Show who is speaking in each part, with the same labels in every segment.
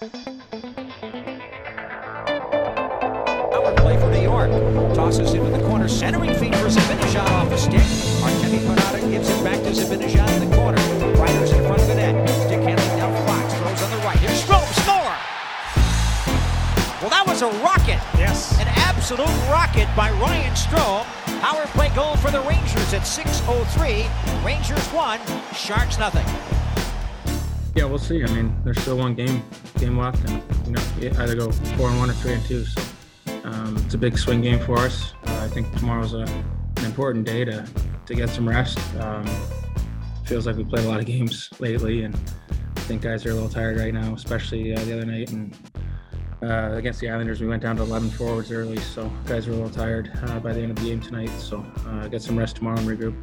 Speaker 1: Power play for New York. Tosses into the corner, centering feed for Zibanejad off the stick. Artemi Panarin gives it back to Zibanejad in the corner. Kreider's in front of the net. Stick handling down Fox. Throws on the right. Here's Strome. Score! Well, that was a rocket.
Speaker 2: Yes.
Speaker 1: An absolute rocket by Ryan Strome. Power play goal for the Rangers at 6.03. Rangers 1, Sharks nothing.
Speaker 3: Yeah, we'll see. I mean, there's still one game game left, and you know, you either go four and one or three and two. So um, it's a big swing game for us. Uh, I think tomorrow's a, an important day to to get some rest. Um, feels like we played a lot of games lately, and I think guys are a little tired right now, especially uh, the other night and. Uh, against the Islanders, we went down to 11 forwards early, so guys are a little tired uh, by the end of the game tonight. So uh, get some rest tomorrow and regroup.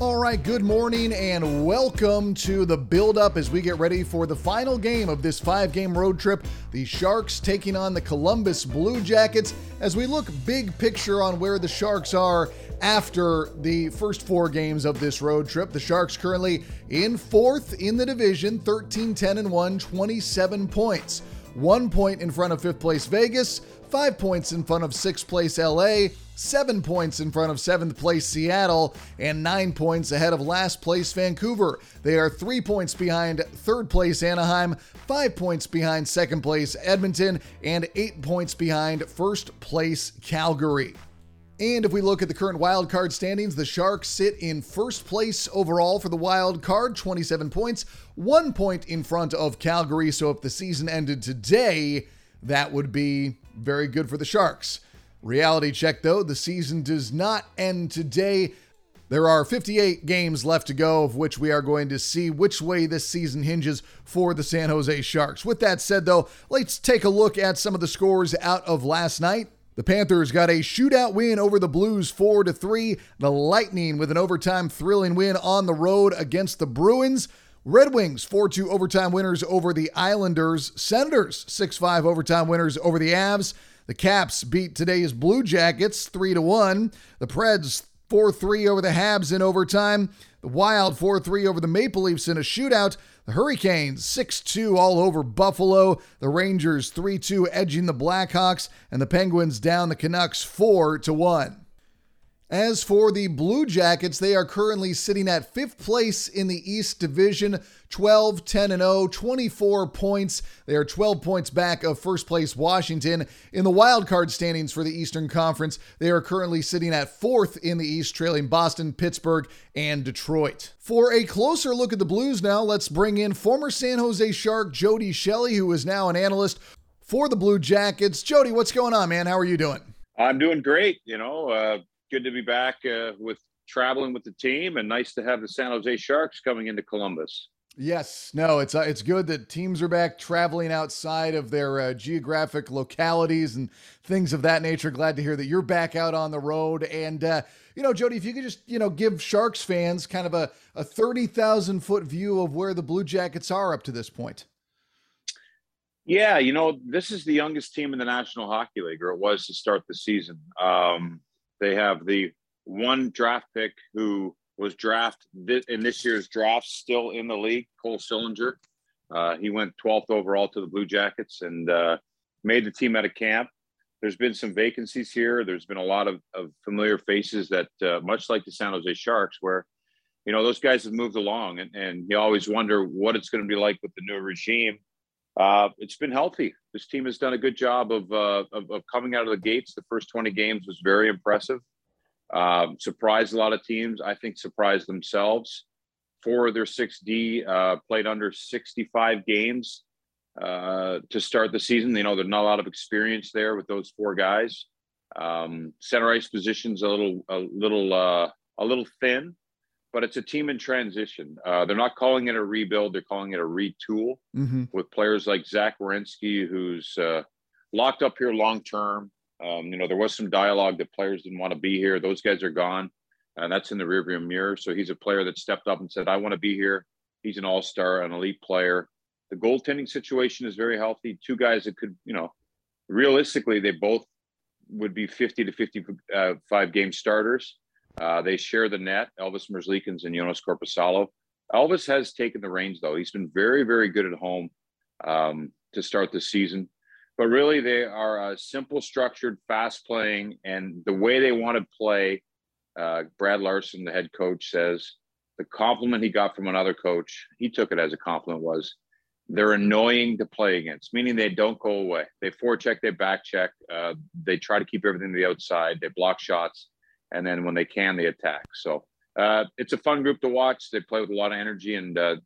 Speaker 4: All right, good morning and welcome to the build up as we get ready for the final game of this five game road trip. The Sharks taking on the Columbus Blue Jackets as we look big picture on where the Sharks are after the first four games of this road trip. The Sharks currently in fourth in the division, 13 10 and 1, 27 points. One point in front of fifth place Vegas, five points in front of sixth place LA, seven points in front of seventh place Seattle, and nine points ahead of last place Vancouver. They are three points behind third place Anaheim, five points behind second place Edmonton, and eight points behind first place Calgary. And if we look at the current wild card standings, the Sharks sit in first place overall for the wild card, 27 points, one point in front of Calgary. So if the season ended today, that would be very good for the Sharks. Reality check though, the season does not end today. There are 58 games left to go, of which we are going to see which way this season hinges for the San Jose Sharks. With that said, though, let's take a look at some of the scores out of last night. The Panthers got a shootout win over the Blues 4 to 3. The Lightning with an overtime thrilling win on the road against the Bruins. Red Wings 4 2 overtime winners over the Islanders. Senators 6 5 overtime winners over the Avs. The Caps beat today's Blue Jackets 3 1. The Preds 4 3 over the Habs in overtime. The Wild 4 3 over the Maple Leafs in a shootout. The Hurricanes 6 2 all over Buffalo. The Rangers 3 2 edging the Blackhawks. And the Penguins down the Canucks 4 1. As for the Blue Jackets, they are currently sitting at fifth place in the East Division, 12, 10, and 0, 24 points. They are 12 points back of first place Washington. In the wild card standings for the Eastern Conference, they are currently sitting at fourth in the East, trailing Boston, Pittsburgh, and Detroit. For a closer look at the Blues now, let's bring in former San Jose Shark Jody Shelley, who is now an analyst for the Blue Jackets. Jody, what's going on, man? How are you doing?
Speaker 5: I'm doing great. You know, uh, good to be back uh, with traveling with the team, and nice to have the San Jose Sharks coming into Columbus.
Speaker 4: Yes, no, it's uh, it's good that teams are back traveling outside of their uh, geographic localities and things of that nature. Glad to hear that you're back out on the road. And uh, you know, Jody, if you could just you know give Sharks fans kind of a a thirty thousand foot view of where the Blue Jackets are up to this point.
Speaker 5: Yeah, you know, this is the youngest team in the National Hockey League, or it was to start the season. Um, they have the one draft pick who was drafted in this year's draft, still in the league, Cole Sillinger. Uh, he went 12th overall to the Blue Jackets and uh, made the team at a camp. There's been some vacancies here. There's been a lot of, of familiar faces that, uh, much like the San Jose Sharks, where you know those guys have moved along, and, and you always wonder what it's going to be like with the new regime. Uh, it's been healthy. This team has done a good job of, uh, of, of coming out of the gates. The first 20 games was very impressive. Um, surprised a lot of teams. I think surprised themselves. Four of their 6D uh, played under 65 games uh, to start the season. You know, there's not a lot of experience there with those four guys. Um, center ice positions a little, a little, uh, a little thin. But it's a team in transition. Uh, they're not calling it a rebuild; they're calling it a retool mm-hmm. with players like Zach Werenski, who's uh, locked up here long term. Um, you know, there was some dialogue that players didn't want to be here. Those guys are gone, and that's in the rearview mirror. So he's a player that stepped up and said, "I want to be here." He's an all-star, an elite player. The goaltending situation is very healthy. Two guys that could, you know, realistically, they both would be 50 to 55 uh, game starters. Uh, they share the net, Elvis Merzlikins and Jonas Korpisalo. Elvis has taken the reins, though. He's been very, very good at home um, to start the season. But really, they are a simple, structured, fast playing, and the way they want to play. Uh, Brad Larsen, the head coach, says the compliment he got from another coach, he took it as a compliment, was they're annoying to play against, meaning they don't go away. They forecheck, they back check, uh, they try to keep everything to the outside, they block shots and then when they can, they attack. So uh, it's a fun group to watch. They play with a lot of energy, and uh,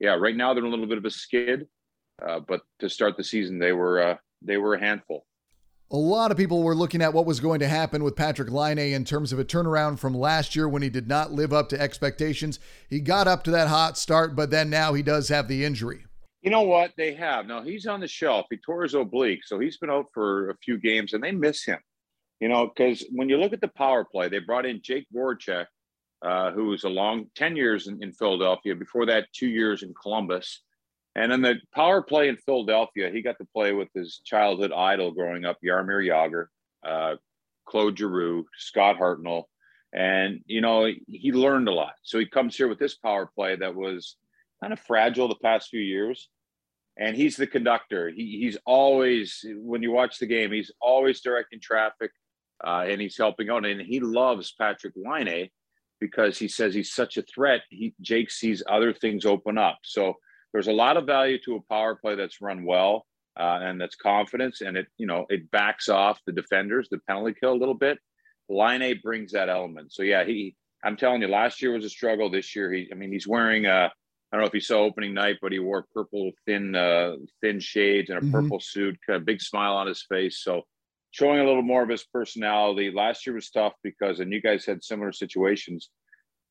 Speaker 5: yeah, right now they're in a little bit of a skid, uh, but to start the season, they were uh, they were a handful.
Speaker 4: A lot of people were looking at what was going to happen with Patrick Laine in terms of a turnaround from last year when he did not live up to expectations. He got up to that hot start, but then now he does have the injury.
Speaker 5: You know what? They have. Now he's on the shelf. He tore his oblique, so he's been out for a few games, and they miss him. You know, because when you look at the power play, they brought in Jake Voracek, uh, who was a long 10 years in, in, Philadelphia. Before that, two years in Columbus. And in the power play in Philadelphia, he got to play with his childhood idol growing up, Jaromir Jagr, uh, Claude Giroux, Scott Hartnell. And, you know, he learned a lot. So he comes here with this power play that was kind of fragile the past few years and he's the conductor. He, he's always, when you watch the game, he's always directing traffic uh, and he's helping out. And he loves Patrick Laine because he says he's such a threat. He Jake sees other things open up. So there's a lot of value to a power play that's run well uh, and that's confidence, and it you know it backs off the defenders, the penalty kill a little bit. Laine brings that element. So yeah, he. I'm telling you, last year was a struggle. This year, he. I mean, he's wearing a. I don't know if you saw opening night, but he wore purple thin uh, thin shades and a mm-hmm. purple suit, kind of big smile on his face. So showing a little more of his personality. Last year was tough because, and you guys had similar situations.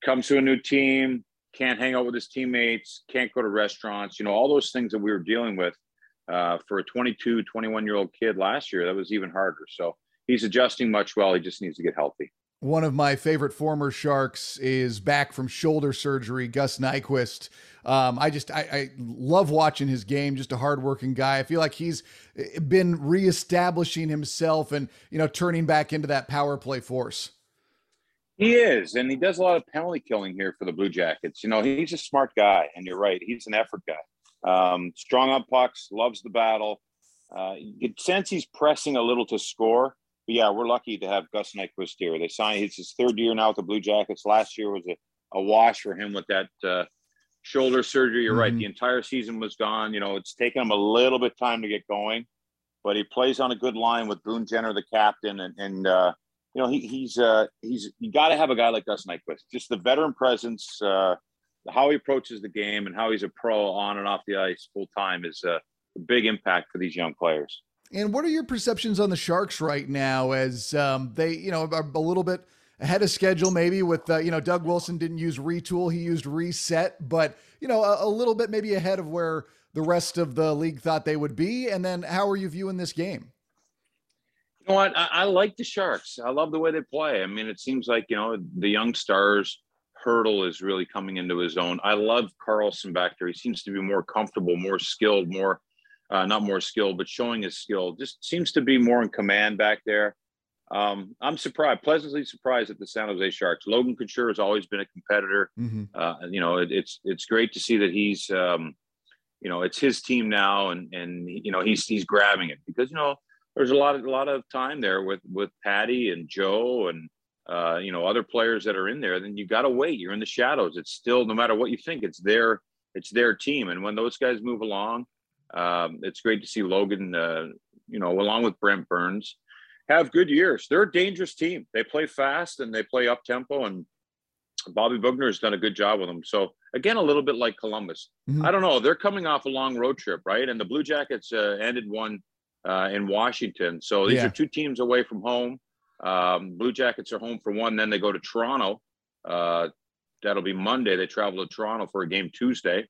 Speaker 5: Comes to a new team, can't hang out with his teammates, can't go to restaurants, you know, all those things that we were dealing with uh, for a 22, 21 year old kid last year. That was even harder. So he's adjusting much well. He just needs to get healthy.
Speaker 4: One of my favorite former Sharks is back from shoulder surgery, Gus Nyquist. Um, I just I, I, love watching his game. Just a hardworking guy. I feel like he's been reestablishing himself and you know turning back into that power play force.
Speaker 5: He is, and he does a lot of penalty killing here for the Blue Jackets. You know, he's a smart guy, and you're right. He's an effort guy. Um, strong on pucks, loves the battle. Uh, you sense he's pressing a little to score yeah, we're lucky to have Gus Nyquist here. They signed it's his third year now with the Blue Jackets. Last year was a, a wash for him with that uh, shoulder surgery. You're mm-hmm. right. The entire season was gone. You know, it's taken him a little bit time to get going, but he plays on a good line with Boone Jenner, the captain, and and uh, you know he, he's uh, he's you got to have a guy like Gus Nyquist. Just the veteran presence, uh, how he approaches the game, and how he's a pro on and off the ice full time is a big impact for these young players.
Speaker 4: And what are your perceptions on the Sharks right now as um, they, you know, are a little bit ahead of schedule maybe with, uh, you know, Doug Wilson didn't use retool, he used reset, but, you know, a, a, little bit maybe ahead of where the rest of the league thought they would be. And then how are you viewing this game?
Speaker 5: You know what? I, I like the Sharks. I love the way they play. I mean, it seems like, you know, the young stars, Hertl is really coming into his own. I love Karlsson back there. He seems to be more comfortable, more skilled, more uh, not more skill, but showing his skill. Just seems to be more in command back there. Um, I'm surprised, pleasantly surprised at the San Jose Sharks. Logan Couture has always been a competitor. Mm-hmm. Uh, you know, it, it's it's great to see that he's, um, you know, it's his team now, and and you know he's he's grabbing it because you know there's a lot of a lot of time there with with Patty and Joe and uh, you know other players that are in there. Then you got to wait. You're in the shadows. It's still no matter what you think, it's their it's their team, and when those guys move along um, it's great to see Logan, uh, you know, along with Brent Burns, have good years. They're a dangerous team. They play fast and they play up tempo, and Bobby Boughner has done a good job with them. So again, a little bit like Columbus. Mm-hmm. I don't know. They're coming off a long road trip, right? And the Blue Jackets uh, ended one uh, in Washington. So these yeah. are two teams away from home. Um, Blue Jackets are home for one, then they go to Toronto uh, that'll be Monday. They travel to Toronto for a game Tuesday.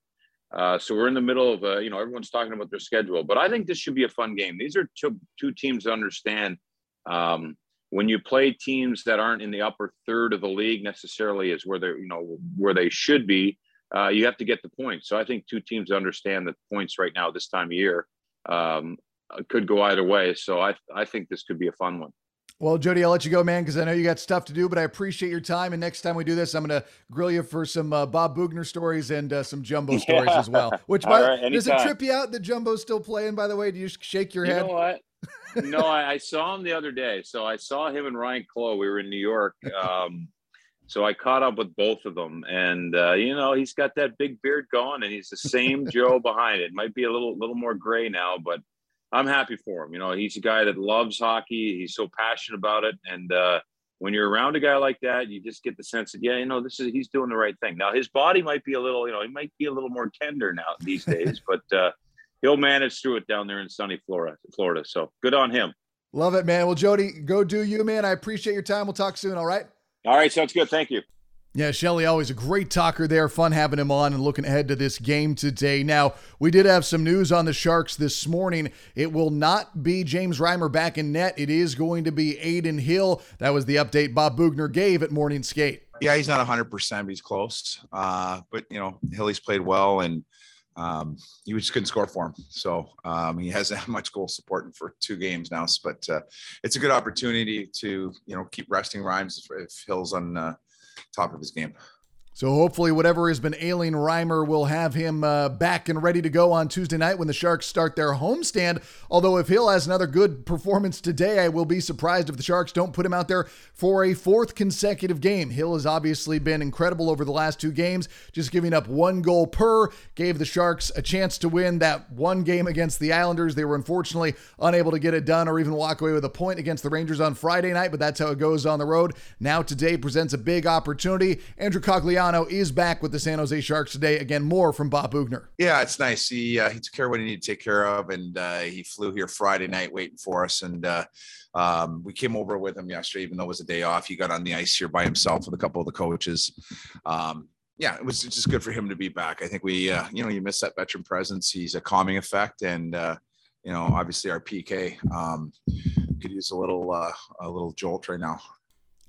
Speaker 5: Uh, so we're in the middle of, you know, everyone's talking about their schedule, but I think this should be a fun game. These are two, two teams that understand um, when you play teams that aren't in the upper third of the league necessarily is where they're, you know, where they should be. Uh, you have to get the points. So I think two teams understand that points right now this time of year um, could go either way. So I I think this could be a fun one.
Speaker 4: Well, Jody, I'll let you go, man, because I know you got stuff to do, but I appreciate your time. And next time we do this, I'm going to grill you for some uh, Bob Boughner stories and uh, some Jumbo yeah. stories as well. Which, by, right, does it trip you out that Jumbo's still playing, by the way? Do you shake your
Speaker 5: you
Speaker 4: head?
Speaker 5: You know what? no, I, I, saw him the other day. So I saw him and Ryan Clowe. We were in New York. Um, so I caught up with both of them. And, uh, you know, he's got that big beard going and he's the same Joe behind it. Might be a little, little more gray now, but I'm happy for him. You know, he's a guy that loves hockey. He's so passionate about it. And uh, when you're around a guy like that, you just get the sense that, yeah, you know, this is he's doing the right thing. Now his body might be a little, you know, he might be a little more tender now these days, but uh, he'll manage through it down there in sunny Florida. Florida. So good on him.
Speaker 4: Love it, man. Well, Jody, go do you, man. I appreciate your time. We'll talk soon. All right.
Speaker 5: All right. Sounds good. Thank you.
Speaker 4: Yeah, Shelley, always a great talker there. Fun having him on and looking ahead to this game today. Now, we did have some news on the Sharks this morning. It will not be James Reimer back in net. It is going to be Adin Hill. That was the update Bob Boughner gave at Morning Skate.
Speaker 2: Yeah, he's not 100%, but he's close. Uh, but, you know, Hilly's played well and um, he just couldn't score for him. So um, he hasn't had much goal support for two games now. But uh, it's a good opportunity to, you know, keep resting Rhymes if, if Hill's on. Uh, top of his game.
Speaker 4: So hopefully, whatever has been ailing Reimer will have him uh, back and ready to go on Tuesday night when the Sharks start their homestand. Although if Hill has another good performance today, I will be surprised if the Sharks don't put him out there for a fourth consecutive game. Hill has obviously been incredible over the last two games, just giving up one goal per. Gave the Sharks a chance to win that one game against the Islanders. They were unfortunately unable to get it done or even walk away with a point against the Rangers on Friday night, but that's how it goes on the road. Now today presents a big opportunity. Andrew Cogliano is back with the San Jose Sharks today. Again, more from Bob Boughner.
Speaker 2: Yeah, it's nice. He uh, he took care of what he needed to take care of, and uh, he flew here Friday night waiting for us. And uh, um, we came over with him yesterday, even though it was a day off. He got on the ice here by himself with a couple of the coaches. Um, yeah, it was just good for him to be back. I think we, uh, you know, you miss that veteran presence. He's a calming effect, and uh, you know, obviously our PK um, could use a little uh, a little jolt right now.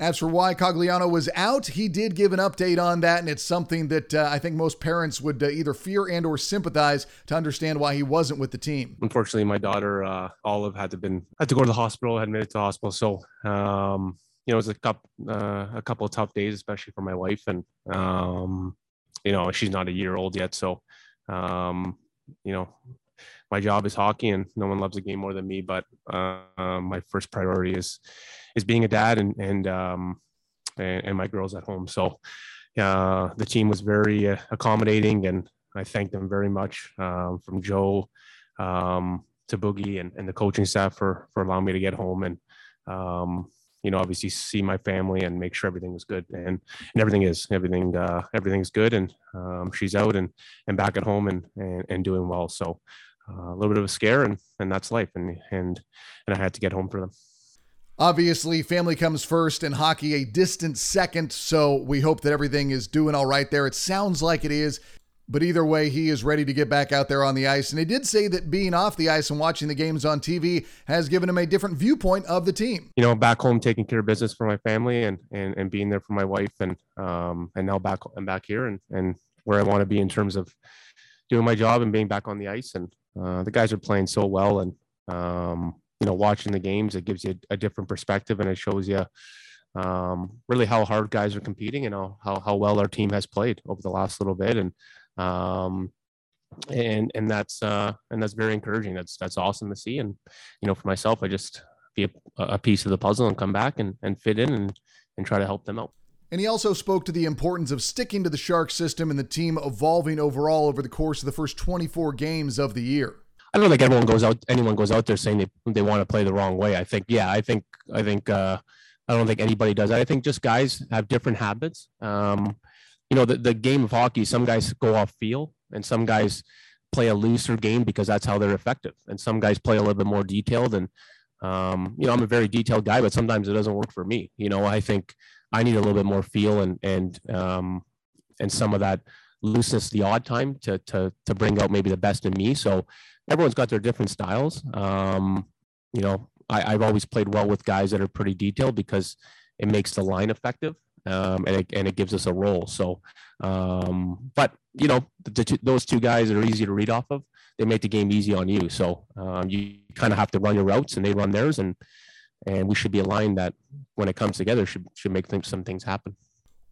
Speaker 4: As for why Cogliano was out, he did give an update on that, and it's something that uh, I think most parents would uh, either fear and or sympathize to understand why he wasn't with the team.
Speaker 6: Unfortunately, my daughter uh, Olive had to been had to go to the hospital, had admitted to the hospital. So, um, you know, it was a couple uh, a couple of tough days, especially for my wife, and um, you know, she's not a year old yet, so um, you know, my job is hockey, and no one loves the game more than me. But uh, my first priority is is being a dad and and um, and, and my girls at home. So uh, the team was very uh, accommodating, and I thank them very much um, from Joe um, to Boogie and, and the coaching staff for for allowing me to get home and um, you know obviously see my family and make sure everything was good and and everything is everything uh, everything's good and um, she's out and and back at home and and, and doing well so uh, a little bit of a scare and and that's life and and and I had to get home for them.
Speaker 4: Obviously, family comes first and hockey a distant second, so we hope that everything is doing all right there. It sounds like it is, but either way, he is ready to get back out there on the ice. And he did say that being off the ice and watching the games on TV has given him a different viewpoint of the team.
Speaker 6: You know, back home taking care of business for my family and and, and being there for my wife and um and now back I'm back here and and where I want to be in terms of doing my job and being back on the ice and uh, the guys are playing so well and um you know watching the games it gives you a, a different perspective and it shows you um, really how hard guys are competing and how, how, well our team has played over the last little bit. And um, and and that's uh, and that's very encouraging. That's that's awesome to see. And you know for myself i just be a, a piece of the puzzle and come back and, and fit in and and try to help them out.
Speaker 4: And he also spoke to the importance of sticking to the Shark system and the team evolving overall over the course of the first 24 games of the year.
Speaker 6: I don't think everyone goes out. Anyone goes out there saying they they want to play the wrong way. I think, yeah, I think, I think, uh, I don't think anybody does. that. I think just guys have different habits. Um, you know, the, the game of hockey, some guys go off feel and some guys play a looser game because that's how they're effective. And some guys play a little bit more detailed. And, um, you know, I'm a very detailed guy, but sometimes it doesn't work for me. You know, I think I need a little bit more feel and, and, um, and some of that looseness the odd time to to to bring out maybe the best in me. So everyone's got their different styles. Um, you know, I, I've always played well with guys that are pretty detailed because it makes the line effective um, and, it, and it gives us a role. So, um, but you know, the, the, those two guys are easy to read off of. They make the game easy on you. So um, you kind of have to run your routes, and they run theirs, and and we should be aligned that when it comes together, should should make things, some things happen.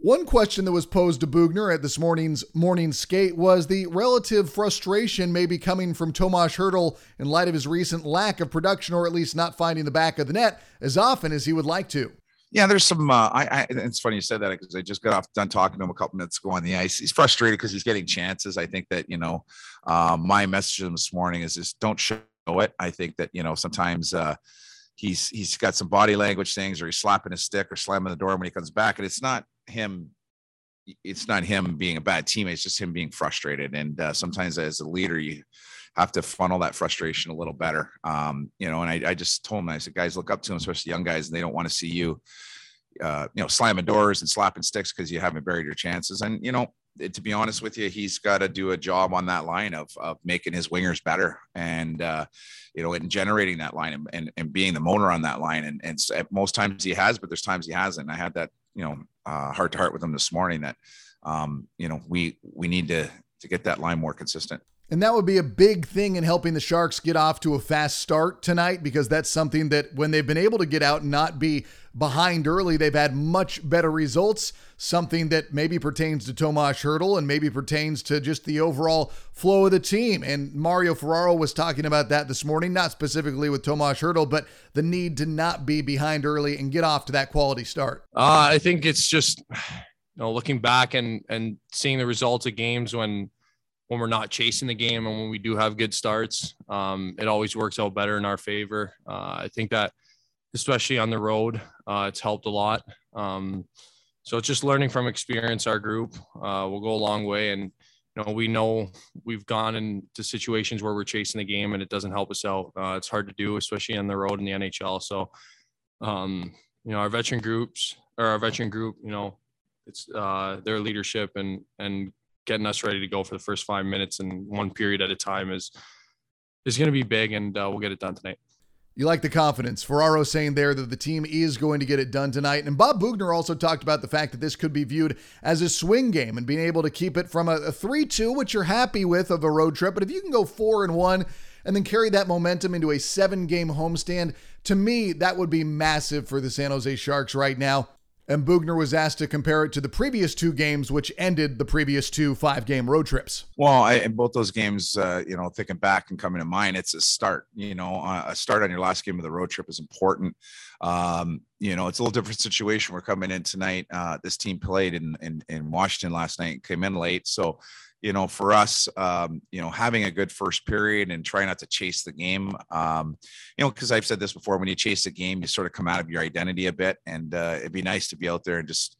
Speaker 4: One question that was posed to Boughner at this morning's morning skate was the relative frustration maybe coming from Tomas Hertl in light of his recent lack of production, or at least not finding the back of the net as often as he would like to.
Speaker 2: Yeah, there's some. Uh, I, I, it's funny you said that because I just got off done talking to him a couple minutes ago on the ice. He's frustrated because he's getting chances. I think that you know, uh, my message to him this morning is just don't show it. I think that you know sometimes uh, he's he's got some body language things, or he's slapping his stick or slamming the door when he comes back, and it's not him. It's not him being a bad teammate. It's just him being frustrated. And uh, sometimes as a leader, you have to funnel that frustration a little better. Um, you know, and I, I just told him, I said, guys, look up to him, especially young guys, and they don't want to see you, uh, you know, slamming doors and slapping sticks because you haven't buried your chances. And, you know, to be honest with you, he's got to do a job on that line of, of making his wingers better and, uh, you know, and generating that line and, and, and being the motor on that line. And, and most times he has, but there's times he hasn't. I had that, you know, uh, heart to heart with them this morning that, um, you know, we, we need to, to get that line more consistent.
Speaker 4: And that would be a big thing in helping the Sharks get off to a fast start tonight because that's something that when they've been able to get out and not be behind early, they've had much better results. Something that maybe pertains to Tomas Hertl and maybe pertains to just the overall flow of the team. And Mario Ferraro was talking about that this morning, not specifically with Tomas Hertl, but the need to not be behind early and get off to that quality start.
Speaker 7: Uh, I think it's just, you know, looking back and and seeing the results of games when when we're not chasing the game and when we do have good starts, um, it always works out better in our favor. Uh, I think that, especially on the road, uh, it's helped a lot. Um, so it's just learning from experience. Our group uh, will go a long way, and you know we know we've gone into situations where we're chasing the game and it doesn't help us out. Uh, it's hard to do, especially on the road in the NHL. So, um, you know, our veteran groups or our veteran group, you know, it's uh, their leadership and and getting us ready to go for the first five minutes and one period at a time is is going to be big, and uh, we'll get it done tonight.
Speaker 4: You like the confidence. Ferraro saying there that the team is going to get it done tonight. And Bob Boughner also talked about the fact that this could be viewed as a swing game and being able to keep it from a 3 2, which you're happy with of a road trip. But if you can go 4 and 1 and then carry that momentum into a seven game homestand, to me, that would be massive for the San Jose Sharks right now and Boughner was asked to compare it to the previous two games, which ended the previous two five game road trips.
Speaker 2: Well, I, in both those games, uh, you know, thinking back and coming to mind, it's a start. You know, uh, a start on your last game of the road trip is important. Um, you know, it's a little different situation. We're coming in tonight. Uh, this team played in, in in Washington last night, came in late, so you know, for us, um, you know, having a good first period and try not to chase the game, um, you know, because I've said this before, when you chase the game, you sort of come out of your identity a bit, and uh, it'd be nice to be out there and just,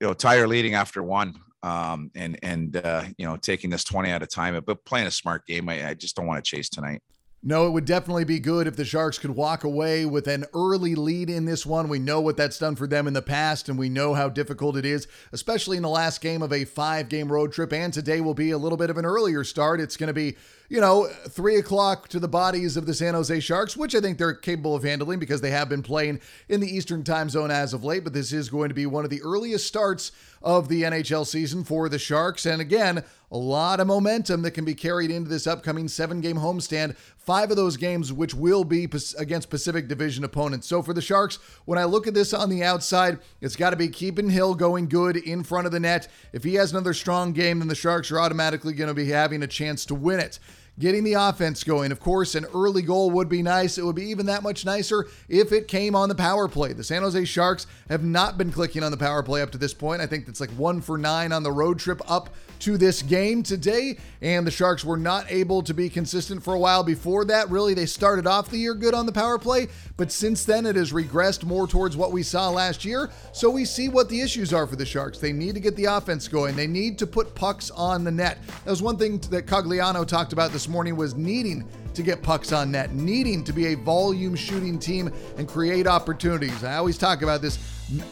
Speaker 2: you know, tire leading after one, um, and and uh, you know, taking this twenty at a time, but playing a smart game. I, I just don't want to chase tonight.
Speaker 4: No, it would definitely be good if the Sharks could walk away with an early lead in this one. We know what that's done for them in the past, and we know how difficult it is, especially in the last game of a five game road trip. And today will be a little bit of an earlier start. It's going to be you know, three o'clock to the bodies of the San Jose Sharks, which I think they're capable of handling because they have been playing in the Eastern time zone as of late. But this is going to be one of the earliest starts of the NHL season for the Sharks. And again, a lot of momentum that can be carried into this upcoming seven game homestand. Five of those games, which will be against Pacific Division opponents. So for the Sharks, when I look at this on the outside, it's got to be keeping Hill going good in front of the net. If he has another strong game, then the Sharks are automatically going to be having a chance to win it getting the offense going. Of course, an early goal would be nice. It would be even that much nicer if it came on the power play. The San Jose Sharks have not been clicking on the power play up to this point. I think that's like one for nine on the road trip up to this game today, and the Sharks were not able to be consistent for a while before that. Really, they started off the year good on the power play, but since then it has regressed more towards what we saw last year. So we see what the issues are for the Sharks. They need to get the offense going. They need to put pucks on the net. That was one thing that Cogliano talked about morning was needing to get pucks on net, needing to be a volume shooting team and create opportunities. I always talk about this.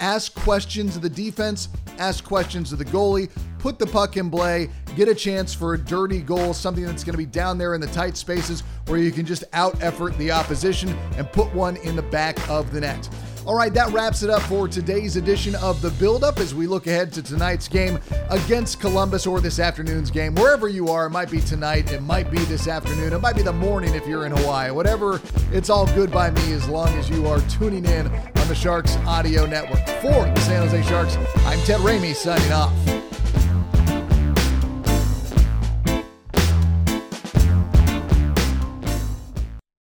Speaker 4: Ask questions of the defense, ask questions of the goalie, put the puck in play, get a chance for a dirty goal, something that's going to be down there in the tight spaces where you can just out effort the opposition and put one in the back of the net. All right, that wraps it up for today's edition of the Build Up as we look ahead to tonight's game against Columbus or this afternoon's game. Wherever you are, it might be tonight, it might be this afternoon, it might be the morning if you're in Hawaii. Whatever, it's all good by me as long as you are tuning in on the Sharks Audio Network. For the San Jose Sharks, I'm Ted Ramey signing off.